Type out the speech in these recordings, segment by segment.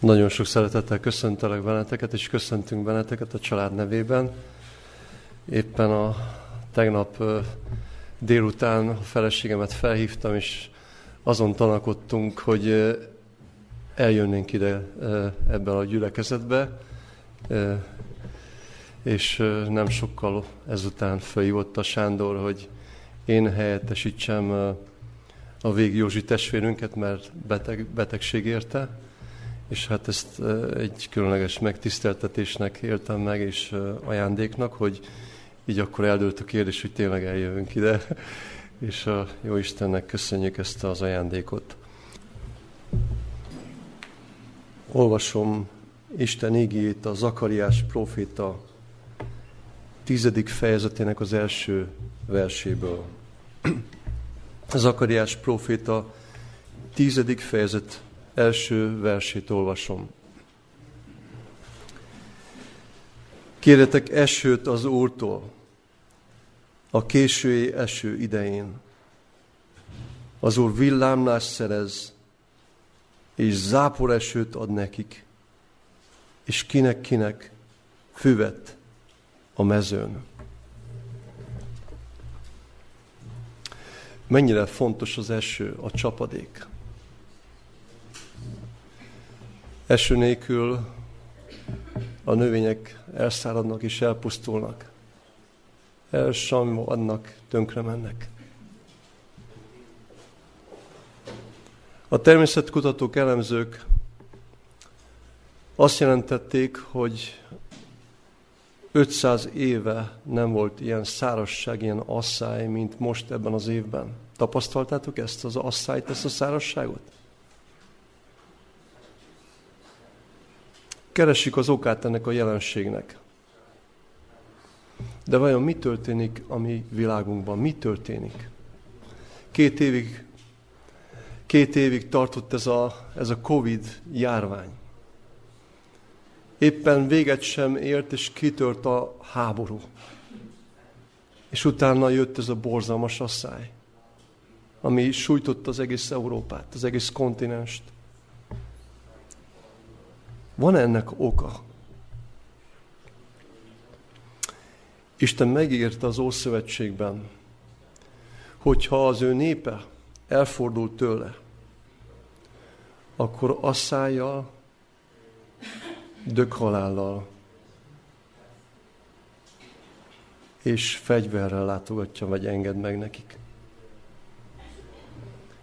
Nagyon sok szeretettel köszöntelek benneteket, és köszöntünk benneteket a család nevében. Éppen a tegnap délután a feleségemet felhívtam, és azon tanakodtunk, hogy eljönnénk ide ebben a gyülekezetbe, és nem sokkal ezután felhívott a Sándor, hogy én helyettesítsem a Vég Józsi testvérünket, mert beteg, betegség érte, és hát ezt egy különleges megtiszteltetésnek éltem meg, és ajándéknak, hogy így akkor eldőlt a kérdés, hogy tényleg eljövünk ide, és a jó Istennek köszönjük ezt az ajándékot. Olvasom Isten ígét a Zakariás proféta tizedik fejezetének az első verséből. Zakariás proféta tizedik fejezet első versét olvasom. Kérjetek esőt az Úrtól, a késői eső idején. Az Úr villámlást szerez, és zápor esőt ad nekik, és kinek-kinek füvet a mezőn. Mennyire fontos az eső, a csapadék. Eső nélkül a növények elszáradnak és elpusztulnak. Elsammadnak, tönkre mennek. A természetkutatók, elemzők azt jelentették, hogy 500 éve nem volt ilyen szárasság, ilyen asszály, mint most ebben az évben. Tapasztaltátok ezt az asszályt, ezt a szárasságot? Keressük az okát ennek a jelenségnek. De vajon mi történik a mi világunkban? Mi történik? Két évig, két évig tartott ez a, ez a Covid járvány. Éppen véget sem ért, és kitört a háború. És utána jött ez a borzalmas asszály, ami sújtotta az egész Európát, az egész kontinenst. Van ennek oka? Isten megírta az Ószövetségben, hogyha az ő népe elfordul tőle, akkor asszájjal, dökhalállal és fegyverrel látogatja, vagy enged meg nekik.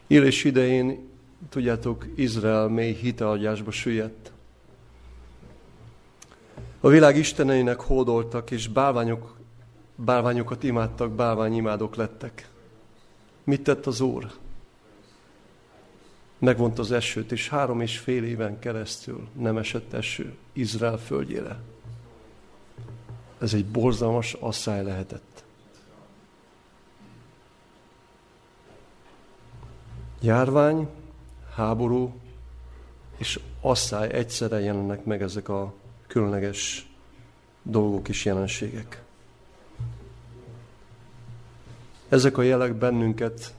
Élés idején, tudjátok, Izrael mély hiteagyásba süllyedt. A világ isteneinek hódoltak, és bálványok, bálványokat imádtak, bálványimádok lettek. Mit tett az Úr? Megvont az esőt, és három és fél éven keresztül nem esett eső Izrael földjére. Ez egy borzalmas asszály lehetett. Járvány, háború és asszály egyszerre jelennek meg ezek a különleges dolgok és jelenségek. Ezek a jelek bennünket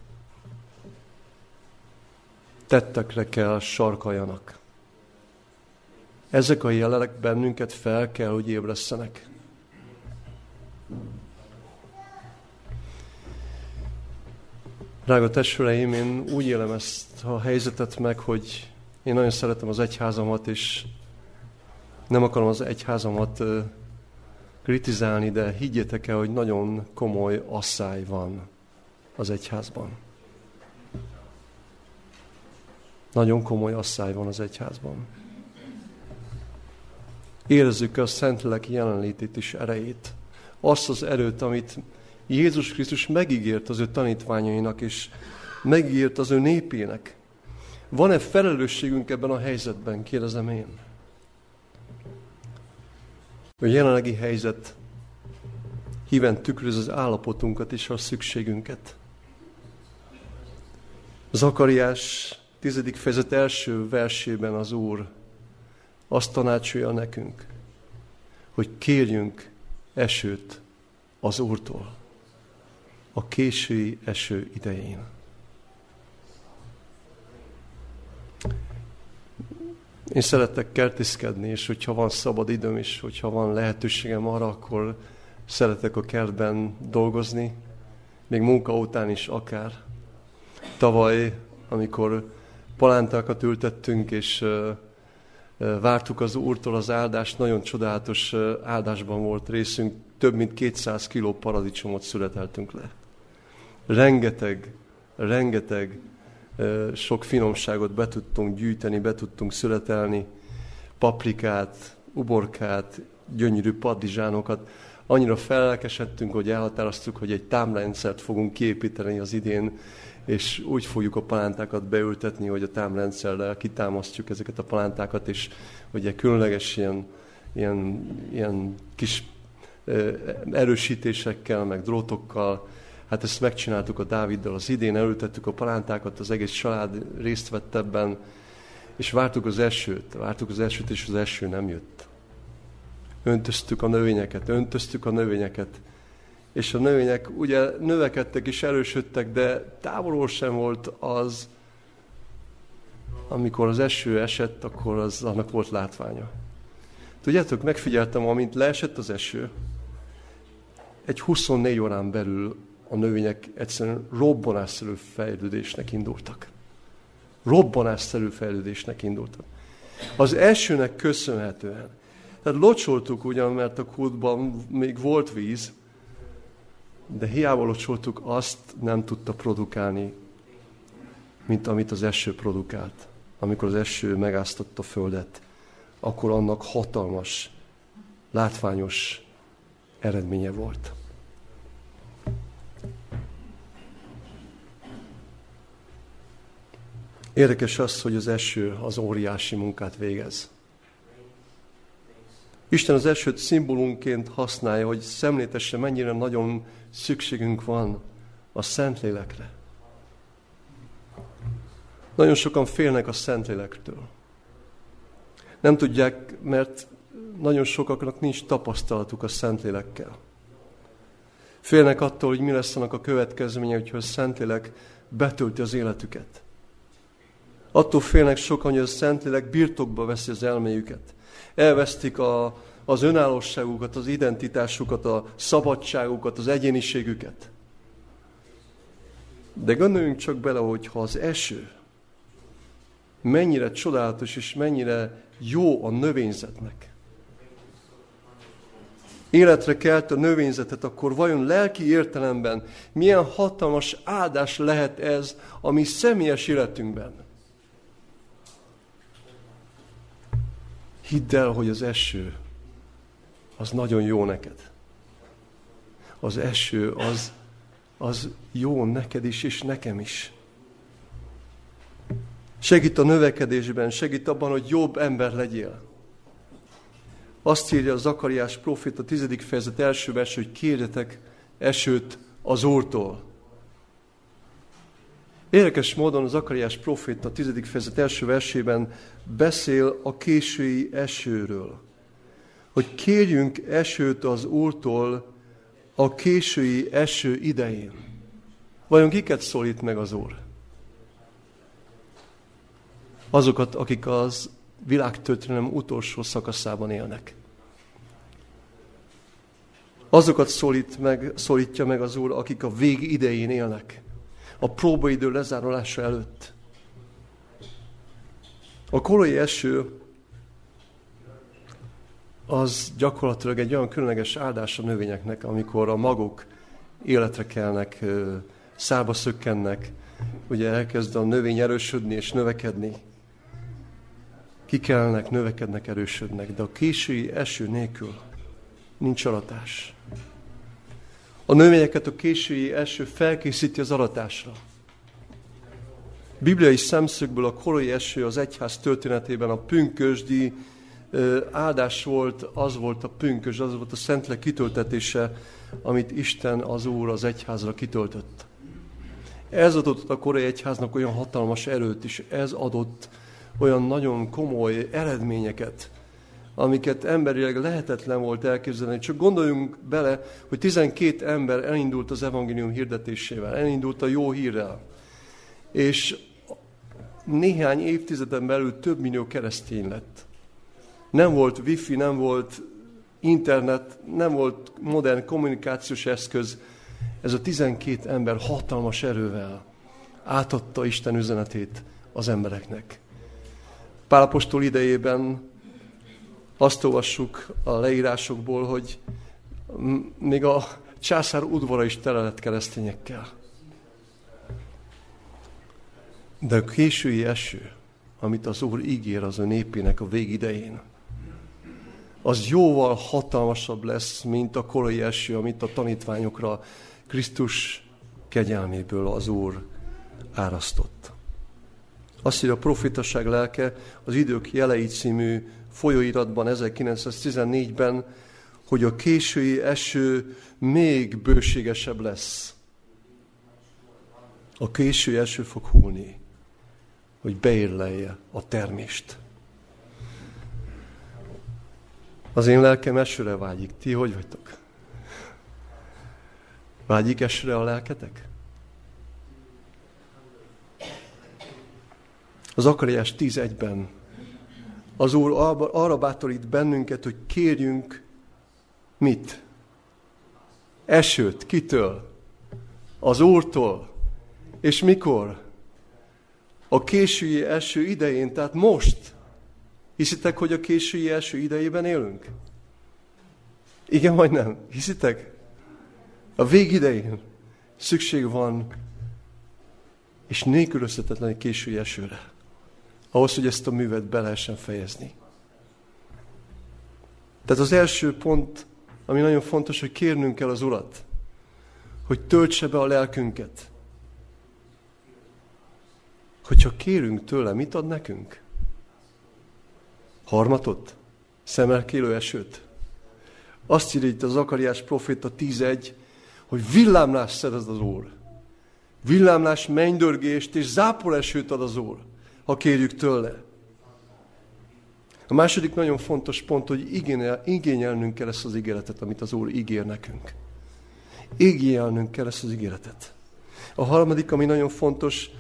tettekre kell sarkaljanak. Ezek a jelek bennünket fel kell, hogy ébresztenek. Drága testvéreim, én úgy élem ezt a helyzetet meg, hogy én nagyon szeretem az egyházamat, és nem akarom az egyházamat kritizálni, de higgyétek el, hogy nagyon komoly asszály van az egyházban. Nagyon komoly asszály van az egyházban. Érezzük a Szentlélek jelenlétét és erejét. Azt az erőt, amit Jézus Krisztus megígért az ő tanítványainak, és megígért az ő népének. Van-e felelősségünk ebben a helyzetben, kérdezem én? A jelenlegi helyzet híven tükröz az állapotunkat és a szükségünket. Zakariás tizedik fejezet első versében az Úr azt tanácsolja nekünk, hogy kérjünk esőt az Úrtól a késői eső idején. Én szeretek kertészkedni, és hogyha van szabad időm, és hogyha van lehetőségem arra, akkor szeretek a kertben dolgozni, még munka után is akár. Tavaly, amikor palántákat ültettünk, és vártuk az Úrtól az áldást, nagyon csodálatos áldásban volt részünk, több mint 200 kiló paradicsomot születeltünk le. Rengeteg, rengeteg sok finomságot be tudtunk gyűjteni, be tudtunk születelni, paprikát, uborkát, gyönyörű padizsánokat. Annyira felelkesedtünk, hogy elhatároztuk, hogy egy támrendszert fogunk kiépíteni az idén, és úgy fogjuk a palántákat beültetni, hogy a támrendszerrel kitámasztjuk ezeket a palántákat, és ugye különleges ilyen, ilyen, ilyen kis erősítésekkel, meg drótokkal Hát ezt megcsináltuk a Dáviddal az idén, elültettük a palántákat, az egész család részt vett ebben, és vártuk az esőt, vártuk az esőt, és az eső nem jött. Öntöztük a növényeket, öntöztük a növényeket, és a növények ugye növekedtek és erősödtek, de távolról sem volt az, amikor az eső esett, akkor az annak volt látványa. Tudjátok, megfigyeltem, amint leesett az eső, egy 24 órán belül a növények egyszerűen robbanásszerű fejlődésnek indultak. Robbanásszerű fejlődésnek indultak. Az elsőnek köszönhetően. Tehát locsoltuk ugyan, mert a kútban még volt víz, de hiába locsoltuk, azt nem tudta produkálni, mint amit az eső produkált. Amikor az eső megáztatta a földet, akkor annak hatalmas, látványos eredménye volt. Érdekes az, hogy az eső az óriási munkát végez. Isten az esőt szimbólumként használja, hogy szemlétesse, mennyire nagyon szükségünk van a Szentlélekre. Nagyon sokan félnek a Szentlélektől. Nem tudják, mert nagyon sokaknak nincs tapasztalatuk a Szentlélekkel. Félnek attól, hogy mi lesz annak a következménye, hogyha a Szentlélek betölti az életüket. Attól félnek sokan, hogy a Szentlélek birtokba veszi az elméjüket. Elvesztik a, az önállóságukat, az identitásukat, a szabadságukat, az egyéniségüket. De gondoljunk csak bele, hogy ha az eső mennyire csodálatos és mennyire jó a növényzetnek. Életre kelt a növényzetet, akkor vajon lelki értelemben milyen hatalmas áldás lehet ez a mi személyes életünkben? Hidd el, hogy az eső az nagyon jó neked. Az eső az, az jó neked is, és nekem is. Segít a növekedésben, segít abban, hogy jobb ember legyél. Azt írja a Zakariás profét a tizedik fejezet első vers, hogy kérjetek esőt az Úrtól. Érdekes módon az Akariás profét a tizedik fejezet első versében beszél a késői esőről. Hogy kérjünk esőt az Úrtól a késői eső idején. Vajon kiket szólít meg az Úr? Azokat, akik az világtörténelem utolsó szakaszában élnek. Azokat szólít meg, szólítja meg az Úr, akik a vég idején élnek a próbaidő lezárulása előtt. A korai eső az gyakorlatilag egy olyan különleges áldás a növényeknek, amikor a magok életre kelnek, szába szökkennek, ugye elkezd a növény erősödni és növekedni. Kikelnek, növekednek, erősödnek, de a késői eső nélkül nincs aratás. A növényeket a késői eső felkészíti az aratásra. Bibliai szemszögből a korai eső az egyház történetében a pünkösdi áldás volt, az volt a pünkös, az volt a szentlek kitöltetése, amit Isten az Úr az egyházra kitöltött. Ez adott a korai egyháznak olyan hatalmas erőt is, ez adott olyan nagyon komoly eredményeket, amiket emberileg lehetetlen volt elképzelni. Csak gondoljunk bele, hogy 12 ember elindult az evangélium hirdetésével, elindult a jó hírrel. És néhány évtizeden belül több millió keresztény lett. Nem volt wifi, nem volt internet, nem volt modern kommunikációs eszköz. Ez a 12 ember hatalmas erővel átadta Isten üzenetét az embereknek. Pálapostól idejében azt olvassuk a leírásokból, hogy még a császár udvara is tele lett keresztényekkel. De a késői eső, amit az Úr ígér az ő népének a végidején, az jóval hatalmasabb lesz, mint a korai eső, amit a tanítványokra Krisztus kegyelméből az Úr árasztott. Azt írja a profitaság lelke az idők jelei című folyóiratban 1914-ben, hogy a késői eső még bőségesebb lesz. A késői eső fog húlni, hogy beérlelje a termést. Az én lelkem esőre vágyik. Ti hogy vagytok? Vágyik esőre a lelketek? Az Akariás 11-ben az Úr arra bátorít bennünket, hogy kérjünk mit? Esőt. Kitől? Az Úrtól. És mikor? A késői eső idején, tehát most. Hiszitek, hogy a késői eső idejében élünk? Igen vagy nem? Hiszitek? A végidején szükség van, és nélkülözhetetlen egy késői esőre ahhoz, hogy ezt a művet be lehessen fejezni. Tehát az első pont, ami nagyon fontos, hogy kérnünk kell az Urat, hogy töltse be a lelkünket. Hogyha kérünk tőle, mit ad nekünk? Harmatot? Szemelkélő esőt? Azt írja itt az Akariás proféta 11, hogy villámlás szerez az Úr. Villámlás, mennydörgést és záporesőt ad az Úr ha kérjük tőle. A második nagyon fontos pont, hogy igényelnünk kell ezt az ígéretet, amit az Úr ígér nekünk. Igényelnünk kell ezt az ígéretet. A harmadik, ami nagyon fontos,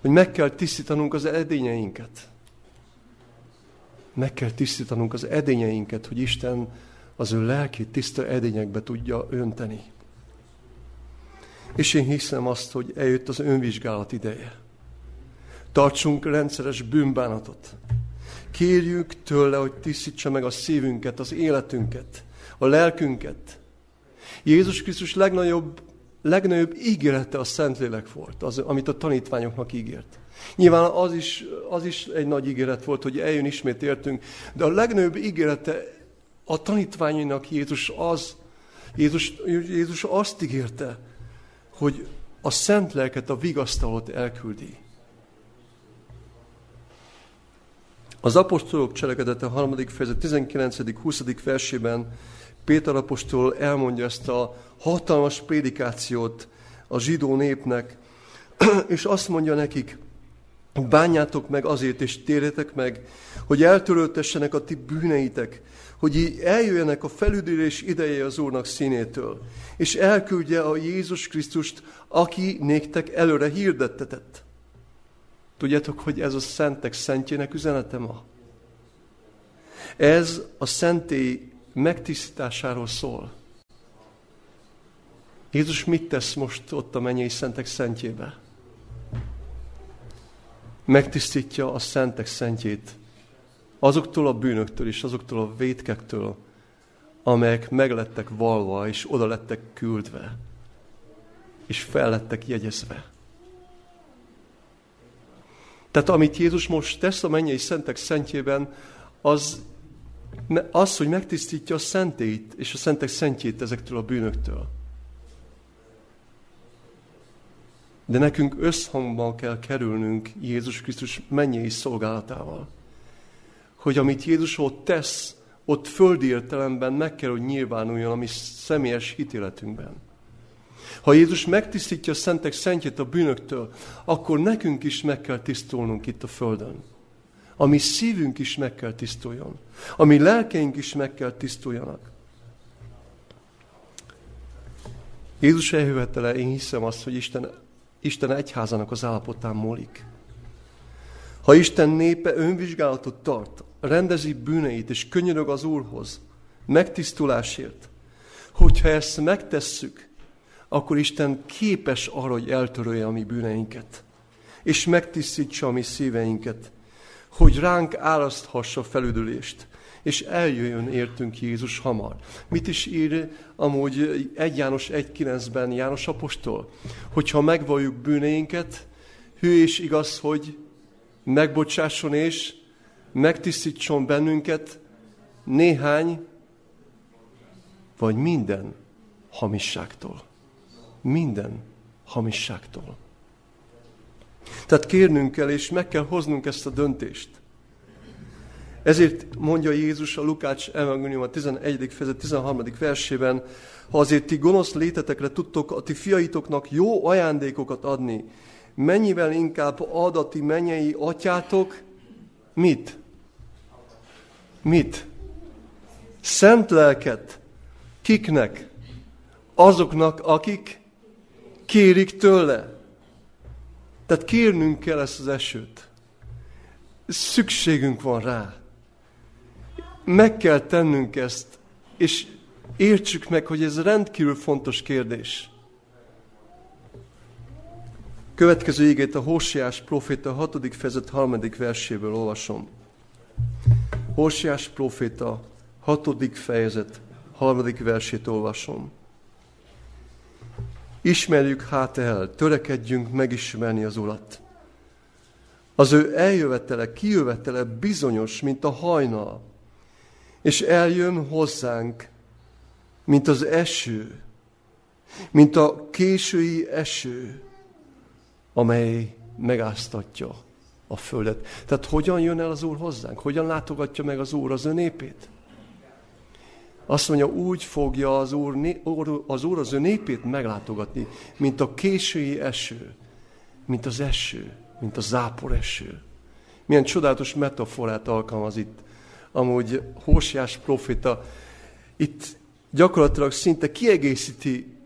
hogy meg kell tisztítanunk az edényeinket. Meg kell tisztítanunk az edényeinket, hogy Isten az ő lelki tiszta edényekbe tudja önteni. És én hiszem azt, hogy eljött az önvizsgálat ideje. Tartsunk rendszeres bűnbánatot. Kérjük tőle, hogy tisztítsa meg a szívünket, az életünket, a lelkünket. Jézus Krisztus legnagyobb, legnagyobb ígérete a Szentlélek volt, az, amit a tanítványoknak ígért. Nyilván az is, az is egy nagy ígéret volt, hogy eljön ismét értünk, de a legnagyobb ígérete a tanítványainak Jézus az, Jézus, Jézus azt ígérte, hogy a szent lelket, a vigasztalót elküldi. Az apostolok cselekedete a harmadik fejezet 19.-20. versében Péter apostol elmondja ezt a hatalmas prédikációt a zsidó népnek, és azt mondja nekik, bánjátok meg azért, és térjetek meg, hogy eltöröltessenek a ti bűneitek, hogy így eljöjjenek a felüdülés ideje az Úrnak színétől, és elküldje a Jézus Krisztust, aki néktek előre hirdettetett. Tudjátok, hogy ez a szentek szentjének üzenete ma? Ez a szentély megtisztításáról szól. Jézus mit tesz most ott a mennyei szentek szentjébe? Megtisztítja a szentek szentjét azoktól a bűnöktől és azoktól a vétkektől, amelyek meglettek valva és oda lettek küldve, és fel lettek jegyezve. Tehát amit Jézus most tesz a mennyei szentek szentjében, az, az, hogy megtisztítja a szentét és a szentek szentjét ezektől a bűnöktől. De nekünk összhangban kell kerülnünk Jézus Krisztus mennyei szolgálatával. Hogy amit Jézus ott tesz, ott földi értelemben meg kell, hogy nyilvánuljon a mi személyes hitéletünkben. Ha Jézus megtisztítja a szentek szentjét a bűnöktől, akkor nekünk is meg kell tisztulnunk itt a földön. A mi szívünk is meg kell tisztuljon. A mi lelkeink is meg kell tisztuljanak. Jézus eljövetele, én hiszem azt, hogy Isten, Isten egyházának az állapotán múlik. Ha Isten népe önvizsgálatot tart, rendezi bűneit és könyörög az Úrhoz, megtisztulásért, hogyha ezt megtesszük, akkor Isten képes arra, hogy eltörölje a mi bűneinket, és megtisztítsa a mi szíveinket, hogy ránk áraszthassa felüdülést, és eljöjjön értünk Jézus hamar. Mit is ír amúgy 1 János 1.9-ben János Apostol? Hogyha megvalljuk bűneinket, hű és igaz, hogy megbocsásson és megtisztítson bennünket néhány vagy minden hamisságtól. Minden hamisságtól. Tehát kérnünk kell, és meg kell hoznunk ezt a döntést. Ezért mondja Jézus a Lukács evangélium a 11. fejezet 13. versében, ha azért ti gonosz létetekre tudtok a ti fiaitoknak jó ajándékokat adni, mennyivel inkább ad a ti mennyei atyátok, mit? Mit? Szent lelket. Kiknek? Azoknak, akik kérik tőle. Tehát kérnünk kell ezt az esőt. Szükségünk van rá. Meg kell tennünk ezt, és értsük meg, hogy ez rendkívül fontos kérdés. Következő ígét a Hósiás proféta 6. fejezet 3. verséből olvasom. Hósiás proféta 6. fejezet 3. versét olvasom. Ismerjük hát el, törekedjünk megismerni az Urat. Az ő eljövetele, kijövetele bizonyos, mint a hajnal, és eljön hozzánk, mint az eső, mint a késői eső, amely megáztatja a földet. Tehát hogyan jön el az Úr hozzánk? Hogyan látogatja meg az Úr az ő népét? Azt mondja, úgy fogja az Úr, az Úr az ő népét meglátogatni, mint a késői eső, mint az eső, mint a zápor eső. Milyen csodálatos metaforát alkalmaz itt. Amúgy Hósiás profita itt gyakorlatilag szinte kiegészíti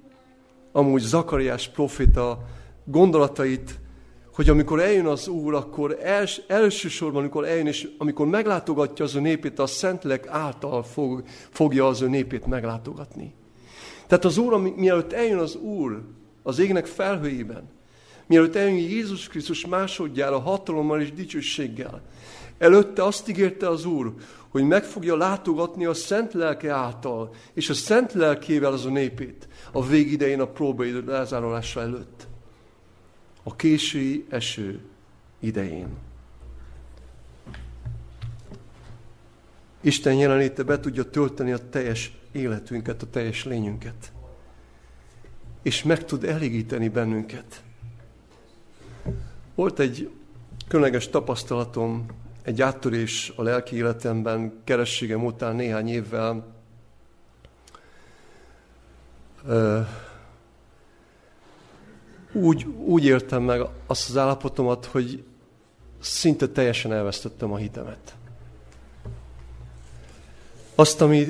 amúgy Zakariás profita gondolatait hogy amikor eljön az Úr, akkor els, elsősorban, amikor eljön, és amikor meglátogatja az ő népét, a Szentlek által fog, fogja az ő népét meglátogatni. Tehát az Úr, mielőtt eljön az Úr az égnek felhőjében, mielőtt eljön Jézus Krisztus másodjára hatalommal és dicsőséggel, előtte azt ígérte az Úr, hogy meg fogja látogatni a Szent Lelke által, és a Szent Lelkével az a népét a végidején a próbai lezárolása előtt a késői eső idején. Isten jelenléte be tudja tölteni a teljes életünket, a teljes lényünket. És meg tud elégíteni bennünket. Volt egy különleges tapasztalatom, egy áttörés a lelki életemben, kerességem után néhány évvel úgy, úgy értem meg azt az állapotomat, hogy szinte teljesen elvesztettem a hitemet. Azt, ami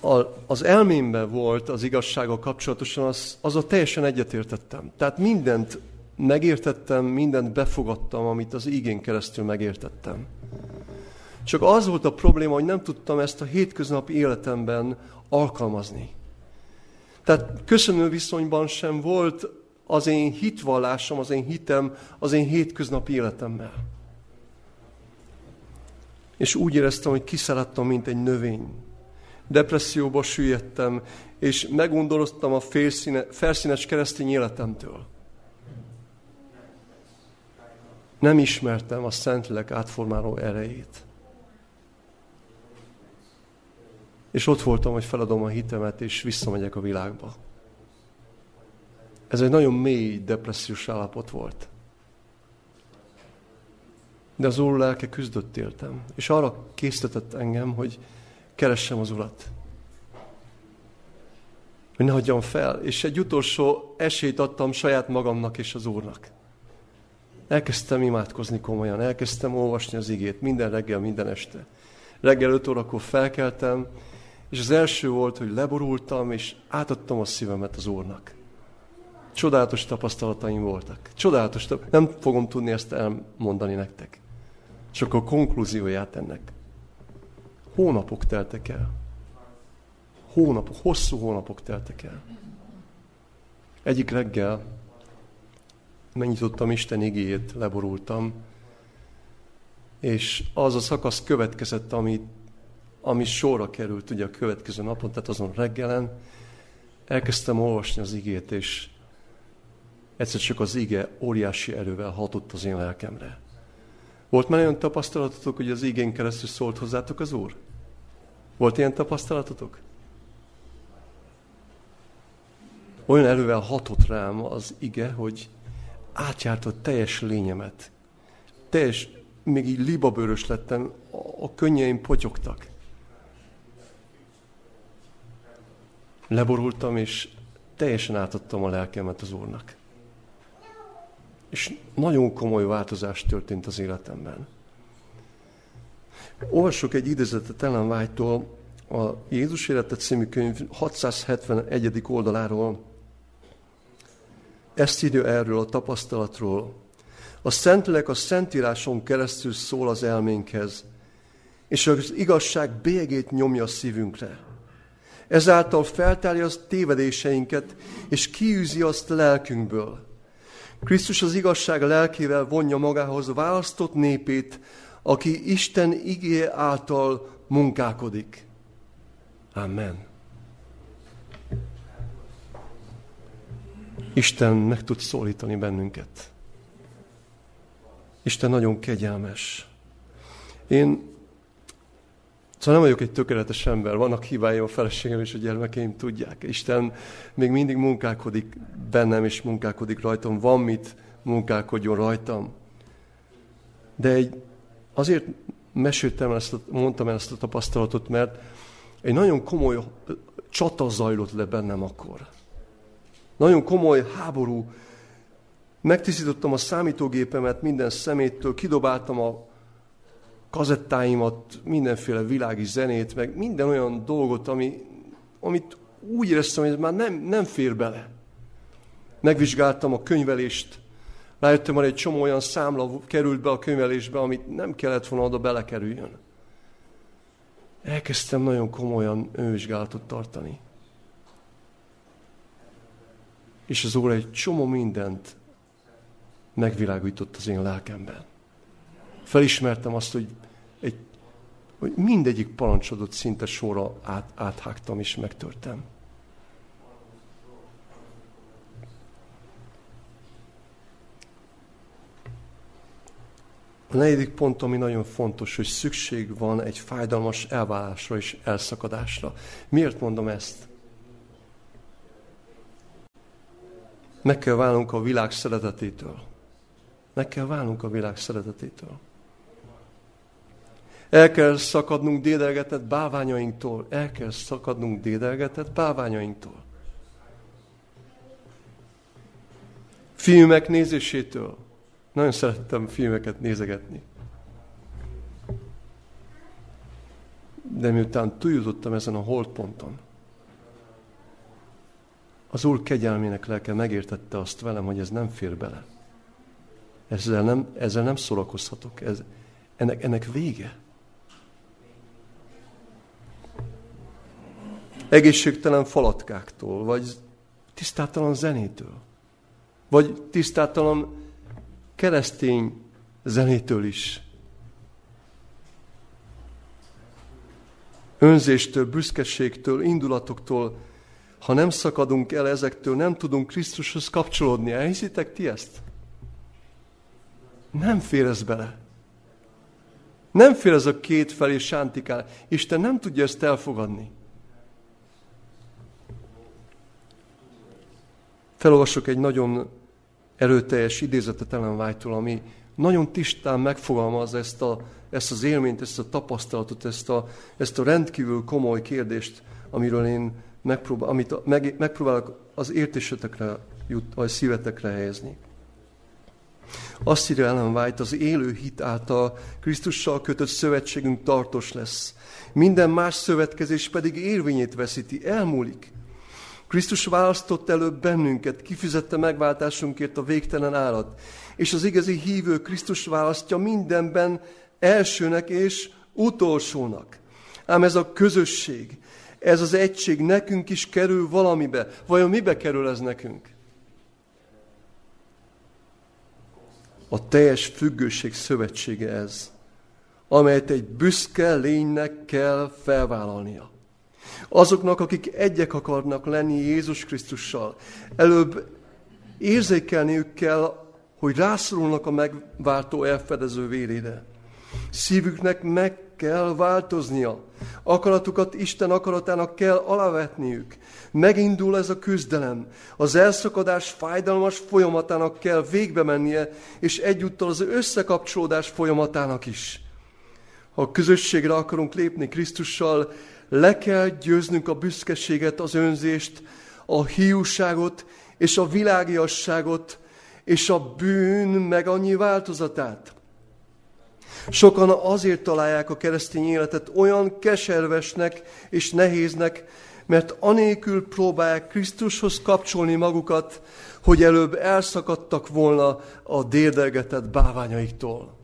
a, az elmémben volt az igazsággal kapcsolatosan, az, az a teljesen egyetértettem. Tehát mindent megértettem, mindent befogadtam, amit az ígén keresztül megértettem. Csak az volt a probléma, hogy nem tudtam ezt a hétköznapi életemben alkalmazni. Tehát köszönő viszonyban sem volt az én hitvallásom, az én hitem, az én hétköznapi életemmel. És úgy éreztem, hogy kiszaladtam, mint egy növény. Depresszióba süllyedtem, és megundoroztam a félszíne, felszínes keresztény életemtől. Nem ismertem a Szentlélek átformáló erejét. És ott voltam, hogy feladom a hitemet, és visszamegyek a világba. Ez egy nagyon mély depressziós állapot volt. De az Úr lelke küzdött éltem, és arra késztetett engem, hogy keressem az Urat. Hogy ne hagyjam fel. És egy utolsó esélyt adtam saját magamnak és az Úrnak. Elkezdtem imádkozni komolyan, elkezdtem olvasni az igét minden reggel, minden este. Reggel 5 órakor felkeltem, és az első volt, hogy leborultam, és átadtam a szívemet az Úrnak. Csodálatos tapasztalataim voltak. Csodálatos, nem fogom tudni ezt elmondani nektek. Csak a konklúzióját ennek. Hónapok teltek el. Hónapok, hosszú hónapok teltek el. Egyik reggel megnyitottam Isten igéjét, leborultam, és az a szakasz következett, ami, ami sorra került ugye a következő napon, tehát azon reggelen, elkezdtem olvasni az igét, és egyszer csak az ige óriási erővel hatott az én lelkemre. Volt már olyan tapasztalatotok, hogy az igén keresztül szólt hozzátok az Úr? Volt ilyen tapasztalatotok? Olyan erővel hatott rám az ige, hogy átjártott teljes lényemet. Teljes, még így libabőrös lettem, a könnyeim potyogtak. Leborultam, és teljesen átadtam a lelkemet az Úrnak. És nagyon komoly változás történt az életemben. Olvassuk egy idézetet Ellen White-tól, a Jézus Élete című könyv 671. oldaláról. Ezt írja erről a tapasztalatról. A Szentlélek a Szentíráson keresztül szól az elménkhez, és az igazság bélyegét nyomja a szívünkre. Ezáltal feltárja az tévedéseinket, és kiűzi azt lelkünkből. Krisztus az igazság lelkével vonja magához választott népét, aki Isten igé által munkálkodik. Amen. Isten meg tud szólítani bennünket. Isten nagyon kegyelmes. Én Szóval nem vagyok egy tökéletes ember, vannak hibáim a feleségem és a gyermekeim tudják. Isten még mindig munkálkodik bennem, és munkálkodik rajtam. Van mit munkálkodjon rajtam. De egy, azért meséltem ezt, a, mondtam ezt a tapasztalatot, mert egy nagyon komoly csata zajlott le bennem akkor. Nagyon komoly háború. Megtisztítottam a számítógépemet minden szeméttől, kidobáltam a kazettáimat, mindenféle világi zenét, meg minden olyan dolgot, ami, amit úgy éreztem, hogy ez már nem, nem fér bele. Megvizsgáltam a könyvelést, rájöttem, hogy egy csomó olyan számla került be a könyvelésbe, amit nem kellett volna oda belekerüljön. Elkezdtem nagyon komolyan önvizsgálatot tartani. És az Úr egy csomó mindent megvilágított az én lelkemben. Felismertem azt, hogy hogy mindegyik parancsodot szinte sorra át, áthágtam és megtörtem. A negyedik pont, ami nagyon fontos, hogy szükség van egy fájdalmas elválásra és elszakadásra. Miért mondom ezt? Meg kell válnunk a világ szeretetétől. Meg kell válnunk a világ szeretetétől. El kell szakadnunk dédelgetett báványainktól. El kell szakadnunk dédelgetett báványainktól. Filmek nézésétől. Nagyon szerettem filmeket nézegetni. De miután túljutottam ezen a holdponton, az Úr kegyelmének lelke megértette azt velem, hogy ez nem fér bele. Ezzel nem, ezzel nem szórakozhatok. Ez, ennek, ennek vége. Egészségtelen falatkáktól, vagy tisztátalan zenétől, vagy tisztátalan keresztény zenétől is. Önzéstől, büszkeségtől, indulatoktól, ha nem szakadunk el ezektől, nem tudunk Krisztushoz kapcsolódni. Elhiszitek ti ezt? Nem fér ez bele. Nem fér ez a két felé sántikál. Isten nem tudja ezt elfogadni. Felolvasok egy nagyon erőteljes idézetet Ellen white ami nagyon tisztán megfogalmaz ezt, a, ezt az élményt, ezt a tapasztalatot, ezt a, ezt a rendkívül komoly kérdést, amiről én megpróbál, amit meg, megpróbálok az értésetekre jut, vagy szívetekre helyezni. Azt írja Ellen White, az élő hit által Krisztussal kötött szövetségünk tartós lesz. Minden más szövetkezés pedig érvényét veszíti, elmúlik. Krisztus választott előbb bennünket, kifizette megváltásunkért a végtelen árat. És az igazi hívő Krisztus választja mindenben elsőnek és utolsónak. Ám ez a közösség, ez az egység nekünk is kerül valamibe. Vajon mibe kerül ez nekünk? A teljes függőség szövetsége ez, amelyet egy büszke lénynek kell felvállalnia. Azoknak, akik egyek akarnak lenni Jézus Krisztussal, előbb érzékelniük kell, hogy rászorulnak a megváltó elfedező vérére. Szívüknek meg kell változnia. Akaratukat Isten akaratának kell alávetniük. Megindul ez a küzdelem. Az elszakadás fájdalmas folyamatának kell végbe mennie, és egyúttal az összekapcsolódás folyamatának is. Ha közösségre akarunk lépni Krisztussal, le kell győznünk a büszkeséget, az önzést, a hiúságot és a világiasságot, és a bűn meg annyi változatát. Sokan azért találják a keresztény életet olyan keservesnek és nehéznek, mert anélkül próbálják Krisztushoz kapcsolni magukat, hogy előbb elszakadtak volna a dérdelgetett báványaiktól.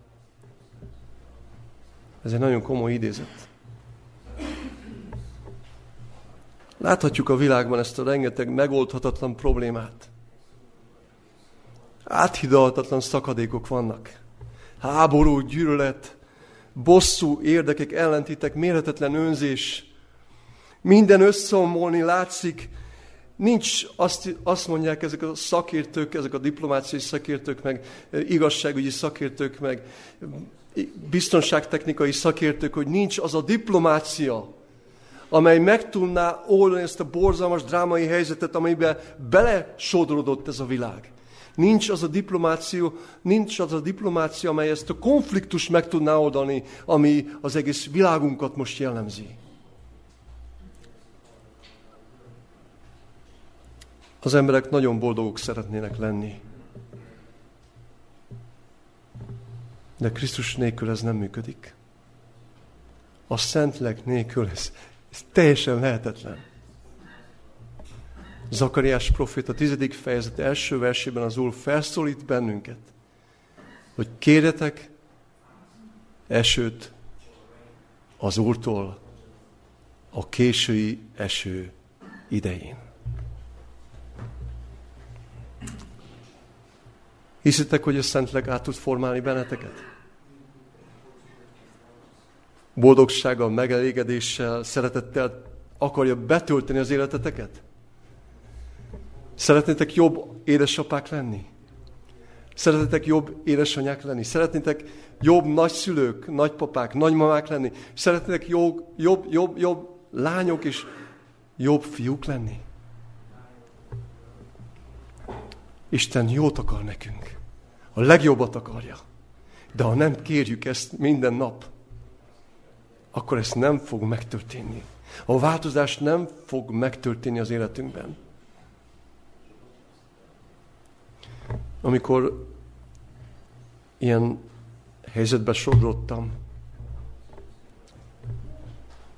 Ez egy nagyon komoly idézet. Láthatjuk a világban ezt a rengeteg megoldhatatlan problémát. Áthidalhatatlan szakadékok vannak. Háború, gyűlölet, bosszú érdekek, ellentétek, mérhetetlen önzés. Minden összeomolni látszik. Nincs, azt, azt mondják ezek a szakértők, ezek a diplomáciai szakértők, meg igazságügyi szakértők, meg biztonságtechnikai szakértők, hogy nincs az a diplomácia, amely meg tudná oldani ezt a borzalmas drámai helyzetet, amiben belesodrodott ez a világ. Nincs az a diplomáció, nincs az a diplomácia, amely ezt a konfliktus meg tudná oldani, ami az egész világunkat most jellemzi. Az emberek nagyon boldogok szeretnének lenni. De Krisztus nélkül ez nem működik. A Szentleg nélkül ez, ez teljesen lehetetlen. Zakariás profét a tizedik fejezet első versében az Úr felszólít bennünket, hogy kérjetek esőt az Úrtól a késői eső idején. Hiszitek, hogy a Szentleg át tud formálni benneteket? Boldogsággal, megelégedéssel, szeretettel akarja betölteni az életeteket? Szeretnétek jobb édesapák lenni? Szeretnétek jobb édesanyák lenni? Szeretnétek jobb nagyszülők, nagypapák, nagymamák lenni? Szeretnétek jobb, jobb, jobb, jobb lányok és jobb fiúk lenni? Isten jót akar nekünk. A legjobbat akarja. De ha nem kérjük ezt minden nap, akkor ezt nem fog megtörténni. A változás nem fog megtörténni az életünkben. amikor ilyen helyzetbe sodrottam,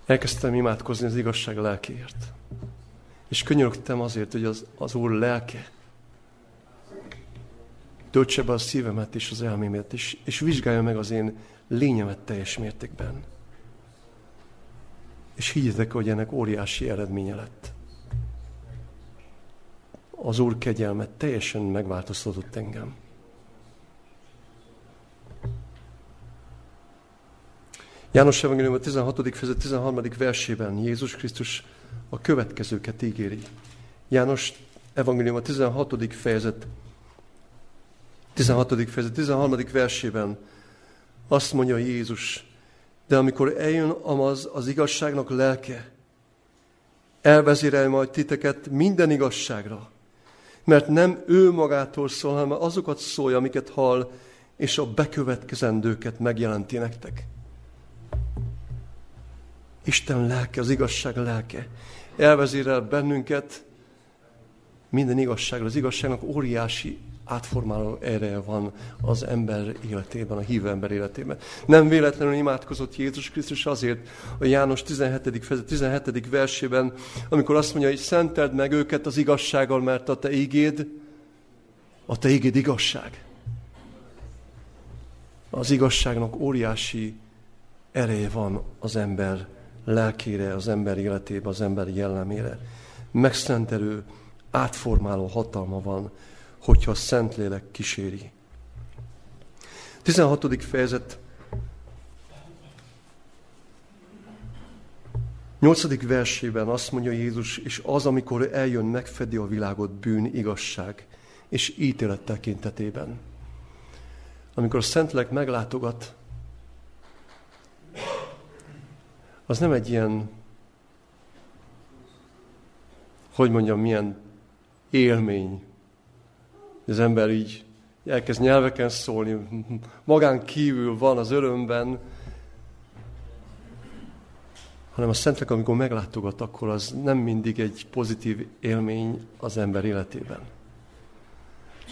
elkezdtem imádkozni az igazság lelkéért. És könyörögtem azért, hogy az, az Úr lelke töltse be a szívemet és az elmémet, és, és vizsgálja meg az én lényemet teljes mértékben. És higgyetek, hogy ennek óriási eredménye lett az Úr kegyelmet teljesen megváltoztatott engem. János Evangélium a 16. fejezet 13. versében Jézus Krisztus a következőket ígéri. János Evangélium a 16. fejezet 16. fejezet 13. versében azt mondja Jézus, de amikor eljön az, az igazságnak lelke, elvezérel majd titeket minden igazságra, mert nem ő magától szól, hanem azokat szólja, amiket hall, és a bekövetkezendőket megjelenti nektek. Isten lelke, az igazság lelke elvezérel bennünket minden igazságra. Az igazságnak óriási átformáló ereje van az ember életében, a hívő ember életében. Nem véletlenül imádkozott Jézus Krisztus azért a János 17. Fejezet 17. versében, amikor azt mondja, hogy szenteld meg őket az igazsággal, mert a te ígéd, a te ígéd igazság. Az igazságnak óriási ereje van az ember lelkére, az ember életébe, az ember jellemére. Megszentelő, átformáló hatalma van, hogyha a Szentlélek kíséri. 16. fejezet 8. versében azt mondja Jézus, és az, amikor eljön, megfedi a világot bűn, igazság és ítélet tekintetében. Amikor a Szentlélek meglátogat, az nem egy ilyen, hogy mondjam, milyen élmény. Az ember így elkezd nyelveken szólni, magán kívül van az örömben, hanem a Szentlek, amikor meglátogat, akkor az nem mindig egy pozitív élmény az ember életében.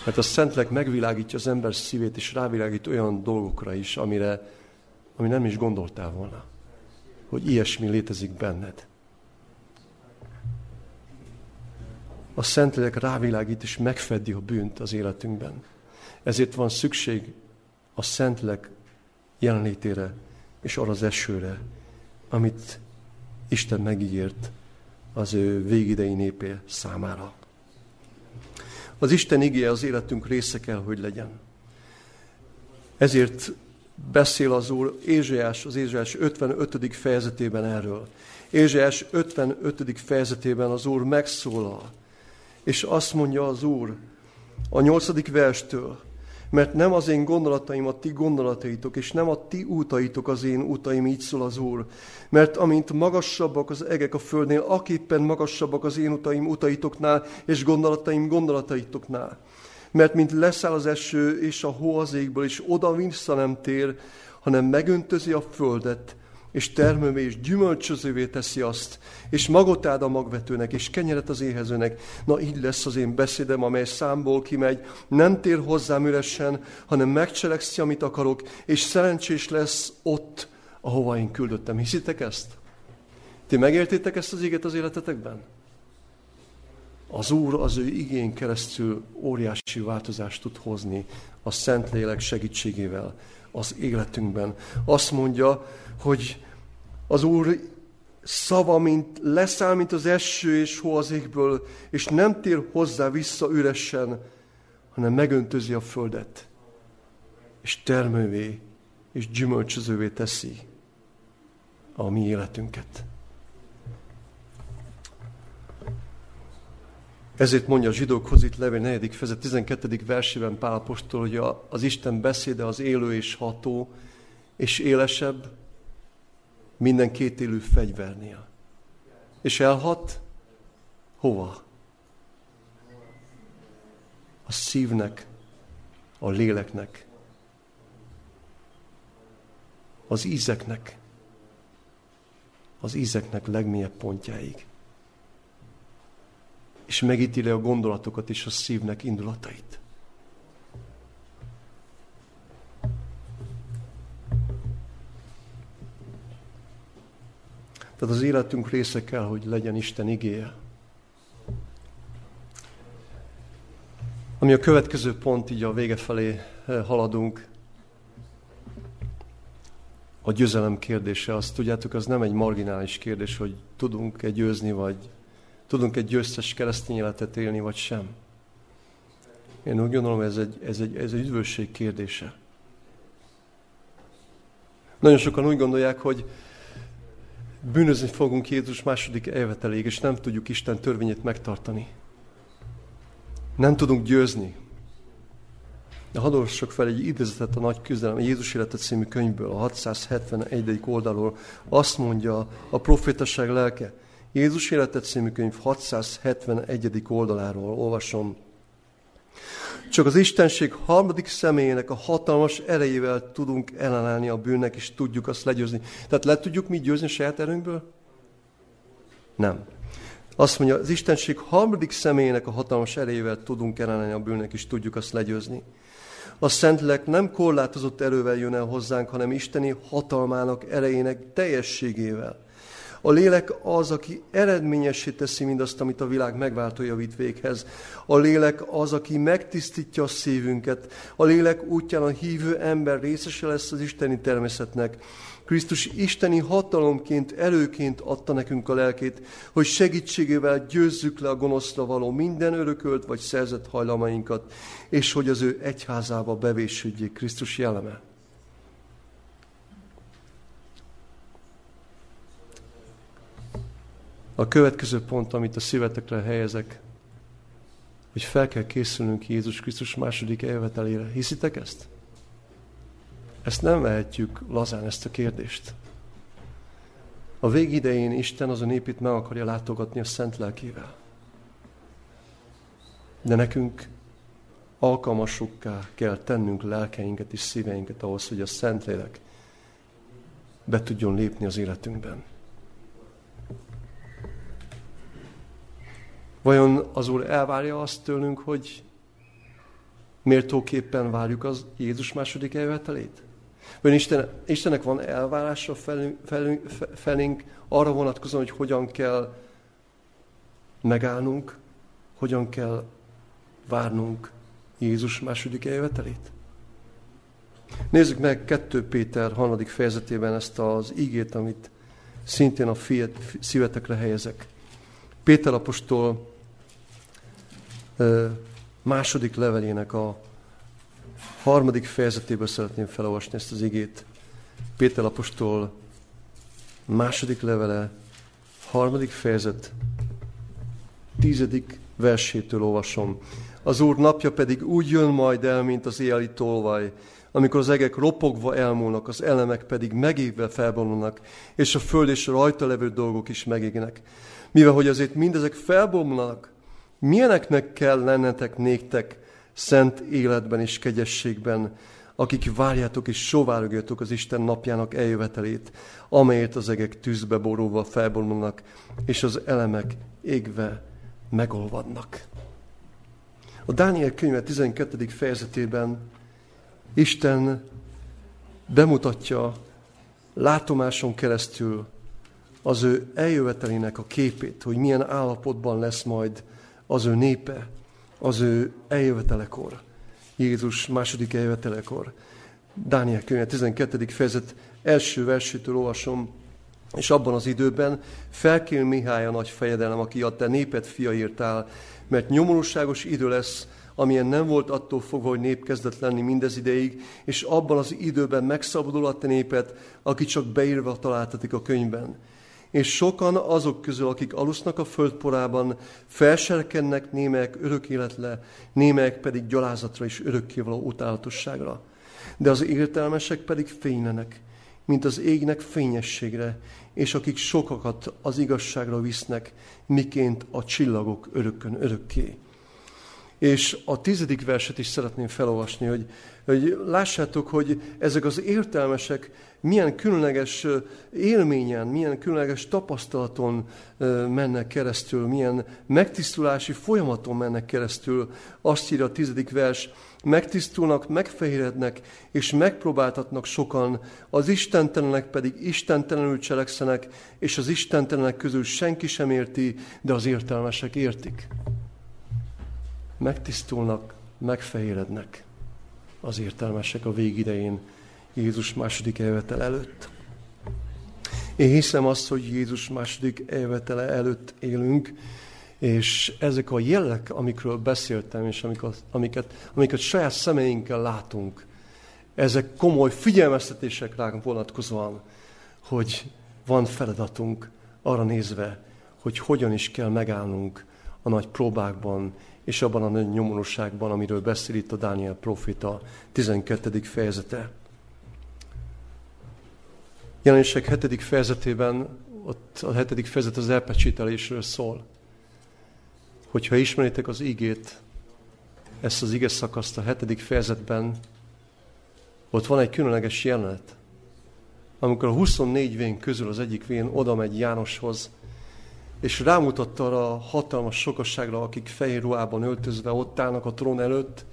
Mert a Szentlek megvilágítja az ember szívét, és rávilágít olyan dolgokra is, amire, ami nem is gondoltál volna, hogy ilyesmi létezik benned. A Szentlélek rávilágít és megfedi a bűnt az életünkben. Ezért van szükség a Szentlélek jelenlétére és arra az esőre, amit Isten megígért az ő végidei népé számára. Az Isten igéje az életünk része kell, hogy legyen. Ezért beszél az Úr Ézsaiás, az Ézsaiás 55. fejezetében erről. Ézsaiás 55. fejezetében az Úr megszólal, és azt mondja az Úr a 8. verstől, mert nem az én gondolataim a ti gondolataitok, és nem a ti útaitok az én útaim, így szól az Úr. Mert amint magasabbak az egek a földnél, aképpen magasabbak az én utaim utaitoknál, és gondolataim gondolataitoknál. Mert mint leszáll az eső és a hó az égből, és oda-vissza nem tér, hanem megöntözi a földet, és termővé és gyümölcsözővé teszi azt, és magot áld a magvetőnek, és kenyeret az éhezőnek. Na így lesz az én beszédem, amely számból kimegy, nem tér hozzám üresen, hanem megcselekszi, amit akarok, és szerencsés lesz ott, ahova én küldöttem. Hiszitek ezt? Ti megértétek ezt az éget az életetekben? Az Úr az ő igény keresztül óriási változást tud hozni a Szentlélek segítségével az életünkben. Azt mondja, hogy az Úr szava, mint leszáll, mint az eső és hó az égből, és nem tér hozzá vissza üresen, hanem megöntözi a földet, és termővé és gyümölcsözővé teszi a mi életünket. Ezért mondja a zsidókhoz itt levél 4. fejezet 12. versében Pál Apostol, hogy az Isten beszéde az élő és ható, és élesebb minden kétélű fegyvernél. És elhat hova? A szívnek, a léleknek, az ízeknek, az ízeknek legmélyebb pontjáig és megítéli a gondolatokat és a szívnek indulatait. Tehát az életünk része kell, hogy legyen Isten igéje. Ami a következő pont, így a vége felé eh, haladunk, a győzelem kérdése, azt tudjátok, az nem egy marginális kérdés, hogy tudunk-e győzni, vagy tudunk egy győztes keresztény életet élni, vagy sem. Én úgy gondolom, ez egy, ez egy, ez egy üdvösség kérdése. Nagyon sokan úgy gondolják, hogy bűnözni fogunk Jézus második elveteléig, és nem tudjuk Isten törvényét megtartani. Nem tudunk győzni. De hadd fel egy idézetet a Nagy Küzdelem, a Jézus Életet című könyvből, a 671. oldalról. Azt mondja a profétaság lelke, Jézus Életet című könyv 671. oldaláról olvasom. Csak az Istenség harmadik személyének a hatalmas erejével tudunk ellenállni a bűnnek, és tudjuk azt legyőzni. Tehát le tudjuk mi győzni saját erőnkből? Nem. Azt mondja, az Istenség harmadik személyének a hatalmas erejével tudunk ellenállni a bűnnek, és tudjuk azt legyőzni. A Szentlélek nem korlátozott erővel jön el hozzánk, hanem Isteni hatalmának, erejének teljességével A lélek az, aki eredményessé teszi mindazt, amit a világ megváltója vitt véghez. A lélek az, aki megtisztítja a szívünket. A lélek útján a hívő ember részese lesz az isteni természetnek. Krisztus isteni hatalomként, előként adta nekünk a lelkét, hogy segítségével győzzük le a gonoszra való minden örökölt vagy szerzett hajlamainkat, és hogy az ő egyházába bevésődjék Krisztus jelleme. A következő pont, amit a szívetekre helyezek, hogy fel kell készülnünk Jézus Krisztus második elvetelére. Hiszitek ezt? Ezt nem vehetjük lazán, ezt a kérdést. A végidején Isten az a népét meg akarja látogatni a szent lelkével. De nekünk alkalmasukká kell tennünk lelkeinket és szíveinket ahhoz, hogy a Szentlélek be tudjon lépni az életünkben. Vajon az Úr elvárja azt tőlünk, hogy méltóképpen várjuk az Jézus második eljövetelét? Vagy Isten, Istennek van elvárása felünk, felünk, felénk arra vonatkozóan, hogy hogyan kell megállnunk, hogyan kell várnunk Jézus második eljövetelét? Nézzük meg 2 Péter harmadik fejezetében ezt az ígét, amit szintén a fiat, szívetekre helyezek. Péter apostol második levelének a harmadik fejezetéből szeretném felolvasni ezt az igét. Péter apostol második levele, harmadik fejezet, tizedik versétől olvasom. Az Úr napja pedig úgy jön majd el, mint az éjjeli tolvaj, amikor az egek ropogva elmúlnak, az elemek pedig megégve felbomlanak, és a föld és a rajta levő dolgok is megégnek. Mivel hogy azért mindezek felbomlanak, milyeneknek kell lennetek néktek szent életben és kegyességben, akik várjátok és sovárogjatok az Isten napjának eljövetelét, amelyet az egek tűzbe borulva felbomlanak, és az elemek égve megolvadnak. A Dániel könyve 12. fejezetében Isten bemutatja látomáson keresztül az ő eljövetelének a képét, hogy milyen állapotban lesz majd az ő népe, az ő eljövetelekor, Jézus második eljövetelekor. Dániel könyve 12. fejezet első versétől olvasom, és abban az időben felkél Mihály a nagy fejedelem, aki a te népet fia írtál, mert nyomorúságos idő lesz, amilyen nem volt attól fogva, hogy nép kezdett lenni mindez ideig, és abban az időben megszabadul a te népet, aki csak beírva találtatik a könyvben és sokan azok közül, akik alusznak a földporában, felserkennek némelyek örök életle, némelyek pedig gyalázatra és örökkévaló utálatosságra. De az értelmesek pedig fénylenek, mint az égnek fényességre, és akik sokakat az igazságra visznek, miként a csillagok örökön örökké. És a tizedik verset is szeretném felolvasni, hogy, hogy lássátok, hogy ezek az értelmesek milyen különleges élményen, milyen különleges tapasztalaton mennek keresztül, milyen megtisztulási folyamaton mennek keresztül. Azt írja a tizedik vers, megtisztulnak, megfehérednek, és megpróbáltatnak sokan, az istentelenek pedig istentelenül cselekszenek, és az istentelenek közül senki sem érti, de az értelmesek értik. Megtisztulnak, megfehérednek az értelmesek a végidején, Jézus második eljövetel előtt. Én hiszem azt, hogy Jézus második eljövetele előtt élünk, és ezek a jelek, amikről beszéltem, és amiket, amiket, amiket saját szemeinkkel látunk, ezek komoly figyelmeztetések ránk vonatkozóan, hogy van feladatunk arra nézve, hogy hogyan is kell megállnunk a nagy próbákban, és abban a nagy nyomorúságban, amiről beszél itt a Dániel profita 12. fejezete. Jelenések 7. fejezetében, ott a 7. fejezet az elpecsételésről szól. Hogyha ismeritek az igét, ezt az ige szakaszt a 7. fejezetben, ott van egy különleges jelenet, amikor a 24 vén közül az egyik vén oda megy Jánoshoz, és rámutatta arra a hatalmas sokasságra, akik fehér ruhában öltözve ott állnak a trón előtt,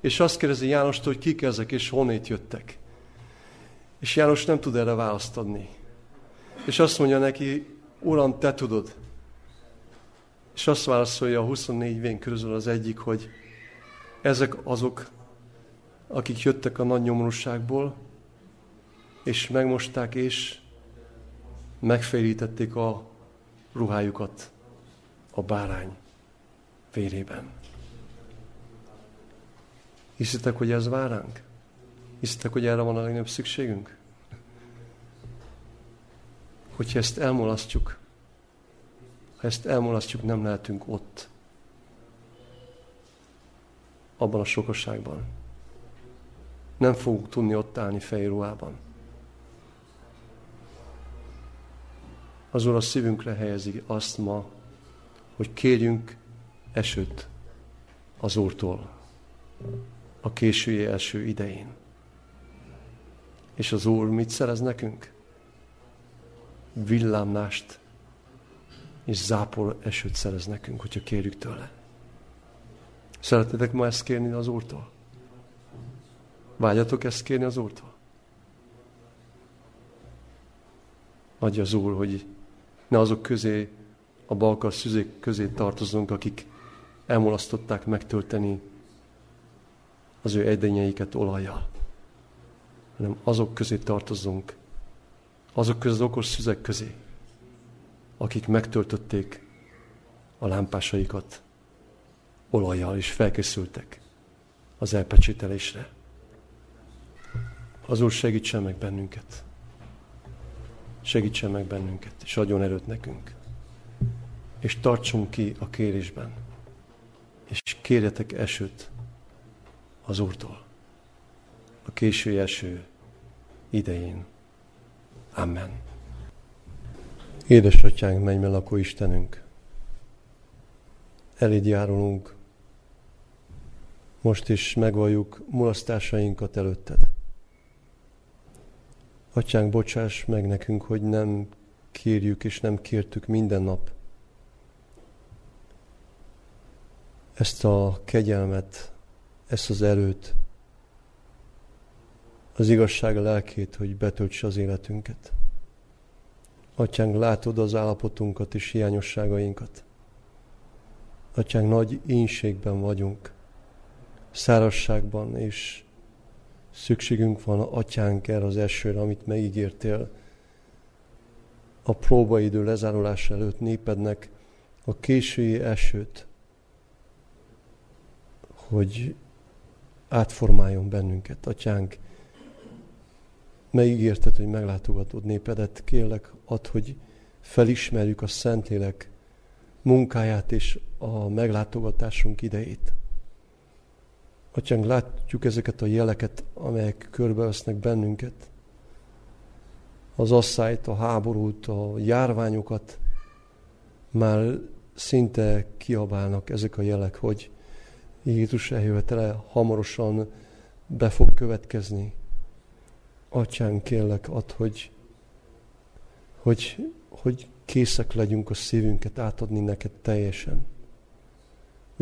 és azt kérdezi Jánostól, hogy kik ezek, és honnét jöttek. És János nem tud erre választ adni. És azt mondja neki, Uram, Te tudod. És azt válaszolja a 24 vén közül az egyik, hogy ezek azok, akik jöttek a nagy nyomorúságból, és megmosták, és megférítették a ruhájukat a bárány vérében. Hiszitek, hogy ez vár ránk? Hiszitek, hogy erre van a legnagyobb szükségünk? Hogyha ezt elmulasztjuk, ha ezt elmulasztjuk, nem lehetünk ott. Abban a sokosságban. Nem fogunk tudni ott állni fejruhában. Az Úr a szívünkre helyezi azt ma, hogy kérjünk esőt az Úrtól a késői első idején. És az Úr mit szerez nekünk? Villámlást és zápor esőt szerez nekünk, hogyha kérjük tőle. Szeretnétek ma ezt kérni az Úrtól? Vágyatok ezt kérni az Úrtól? Adja az Úr, hogy ne azok közé, a balkar szüzék közé tartozunk, akik elmulasztották megtölteni az ő edényeiket olajjal, hanem azok közé tartozunk, azok közé az okos szüzek közé, akik megtöltötték a lámpásaikat olajjal, és felkészültek az elpecsételésre. Az Úr segítsen meg bennünket. Segítsen meg bennünket, és adjon erőt nekünk. És tartsunk ki a kérésben. És kérjetek esőt az Úrtól. A késő eső idején. Amen. Édesatyánk, menj lakó Istenünk, eléd járulunk, most is megvalljuk mulasztásainkat előtted. Atyánk, bocsáss meg nekünk, hogy nem kérjük és nem kértük minden nap ezt a kegyelmet, ezt az erőt, az igazság lelkét, hogy betöltse az életünket. Atyánk, látod az állapotunkat és hiányosságainkat. Atyánk, nagy ínségben vagyunk, szárasságban, és szükségünk van, Atyánk, erre az esőre, amit megígértél. A próbaidő lezárulás előtt népednek a késői esőt, hogy átformáljon bennünket. Atyánk, megígérted, hogy meglátogatod népedet, kérlek, add, hogy felismerjük a Szentlélek munkáját és a meglátogatásunk idejét. Atyánk, látjuk ezeket a jeleket, amelyek körbevesznek bennünket. Az asszályt, a háborút, a járványokat már szinte kiabálnak ezek a jelek, hogy Jézus eljövetele hamarosan be fog következni. Atyán, kérlek, add, hogy, hogy, hogy készek legyünk a szívünket átadni neked teljesen.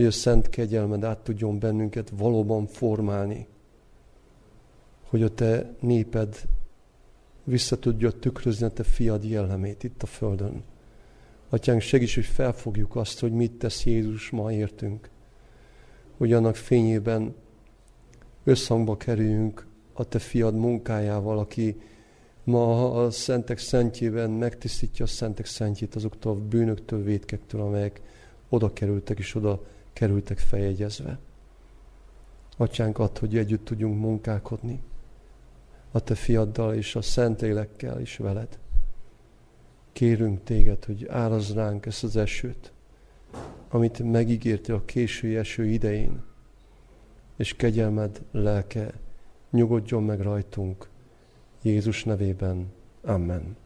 Hogy a szent kegyelmed át tudjon bennünket valóban formálni. Hogy a te néped vissza tudja tükrözni a te fiad jellemét itt a földön. Atyánk, segíts, hogy felfogjuk azt, hogy mit tesz Jézus ma értünk hogy annak fényében összhangba kerüljünk a te fiad munkájával, aki ma a szentek szentjében megtisztítja a szentek szentjét azoktól a bűnöktől, védkektől, amelyek oda kerültek és oda kerültek feljegyezve. Atyánk ad, hogy együtt tudjunk munkálkodni a te fiaddal és a élekkel is veled. Kérünk téged, hogy árazd ránk ezt az esőt, amit megígérte a késői eső idején, és kegyelmed lelke nyugodjon meg rajtunk. Jézus nevében. Amen.